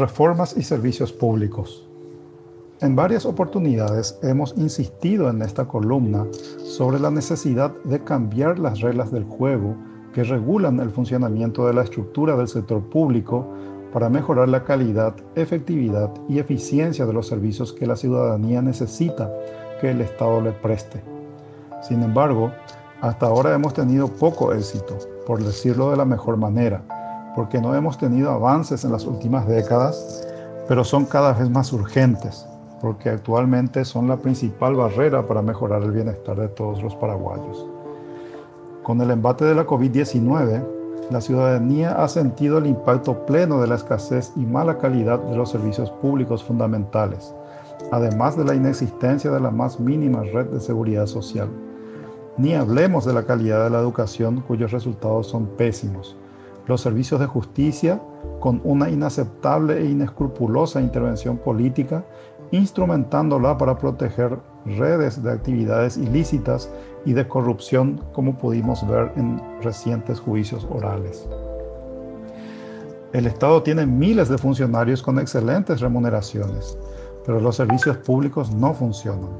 Reformas y servicios públicos. En varias oportunidades hemos insistido en esta columna sobre la necesidad de cambiar las reglas del juego que regulan el funcionamiento de la estructura del sector público para mejorar la calidad, efectividad y eficiencia de los servicios que la ciudadanía necesita que el Estado le preste. Sin embargo, hasta ahora hemos tenido poco éxito, por decirlo de la mejor manera, porque no hemos tenido avances en las últimas décadas, pero son cada vez más urgentes, porque actualmente son la principal barrera para mejorar el bienestar de todos los paraguayos. Con el embate de la COVID-19, la ciudadanía ha sentido el impacto pleno de la escasez y mala calidad de los servicios públicos fundamentales, además de la inexistencia de la más mínima red de seguridad social. Ni hablemos de la calidad de la educación cuyos resultados son pésimos. Los servicios de justicia, con una inaceptable e inescrupulosa intervención política, instrumentándola para proteger redes de actividades ilícitas y de corrupción, como pudimos ver en recientes juicios orales. El Estado tiene miles de funcionarios con excelentes remuneraciones, pero los servicios públicos no funcionan.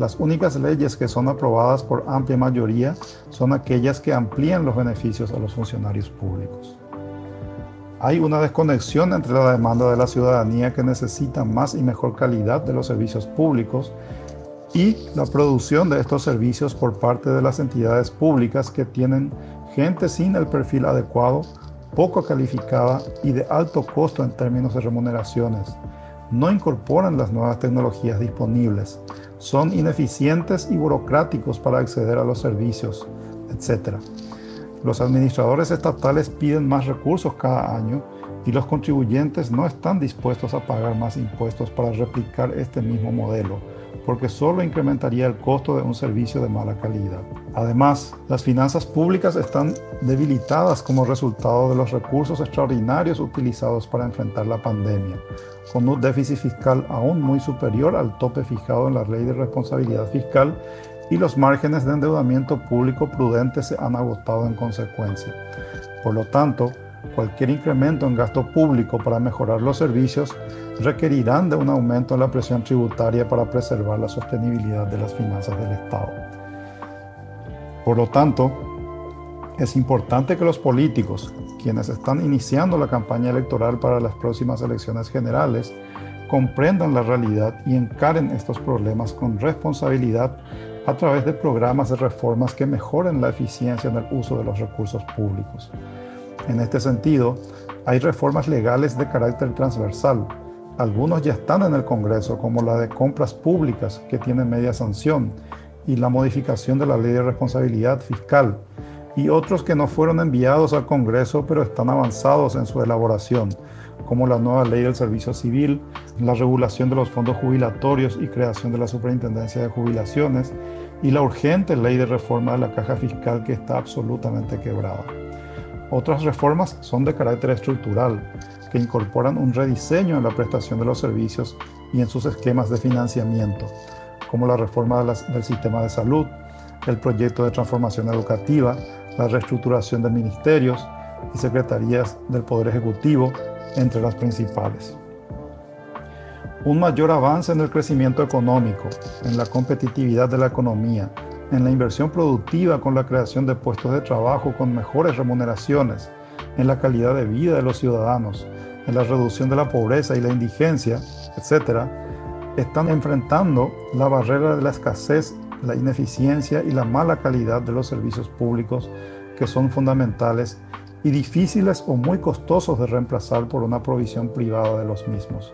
Las únicas leyes que son aprobadas por amplia mayoría son aquellas que amplían los beneficios a los funcionarios públicos. Hay una desconexión entre la demanda de la ciudadanía que necesita más y mejor calidad de los servicios públicos y la producción de estos servicios por parte de las entidades públicas que tienen gente sin el perfil adecuado, poco calificada y de alto costo en términos de remuneraciones. No incorporan las nuevas tecnologías disponibles, son ineficientes y burocráticos para acceder a los servicios, etc. Los administradores estatales piden más recursos cada año y los contribuyentes no están dispuestos a pagar más impuestos para replicar este mismo modelo, porque solo incrementaría el costo de un servicio de mala calidad. Además, las finanzas públicas están debilitadas como resultado de los recursos extraordinarios utilizados para enfrentar la pandemia, con un déficit fiscal aún muy superior al tope fijado en la Ley de Responsabilidad Fiscal y los márgenes de endeudamiento público prudente se han agotado en consecuencia. Por lo tanto, cualquier incremento en gasto público para mejorar los servicios requerirán de un aumento en la presión tributaria para preservar la sostenibilidad de las finanzas del Estado. Por lo tanto, es importante que los políticos, quienes están iniciando la campaña electoral para las próximas elecciones generales, comprendan la realidad y encaren estos problemas con responsabilidad a través de programas de reformas que mejoren la eficiencia en el uso de los recursos públicos. En este sentido, hay reformas legales de carácter transversal. Algunos ya están en el Congreso, como la de compras públicas, que tiene media sanción, y la modificación de la ley de responsabilidad fiscal, y otros que no fueron enviados al Congreso, pero están avanzados en su elaboración, como la nueva ley del servicio civil, la regulación de los fondos jubilatorios y creación de la superintendencia de jubilaciones y la urgente ley de reforma de la caja fiscal que está absolutamente quebrada. Otras reformas son de carácter estructural, que incorporan un rediseño en la prestación de los servicios y en sus esquemas de financiamiento, como la reforma del sistema de salud, el proyecto de transformación educativa, la reestructuración de ministerios y secretarías del Poder Ejecutivo, entre las principales. Un mayor avance en el crecimiento económico, en la competitividad de la economía, en la inversión productiva con la creación de puestos de trabajo con mejores remuneraciones, en la calidad de vida de los ciudadanos, en la reducción de la pobreza y la indigencia, etc., están enfrentando la barrera de la escasez, la ineficiencia y la mala calidad de los servicios públicos que son fundamentales y difíciles o muy costosos de reemplazar por una provisión privada de los mismos.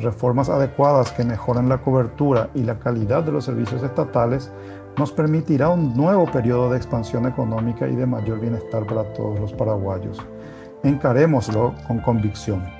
Reformas adecuadas que mejoren la cobertura y la calidad de los servicios estatales nos permitirá un nuevo periodo de expansión económica y de mayor bienestar para todos los paraguayos. Encarémoslo con convicción.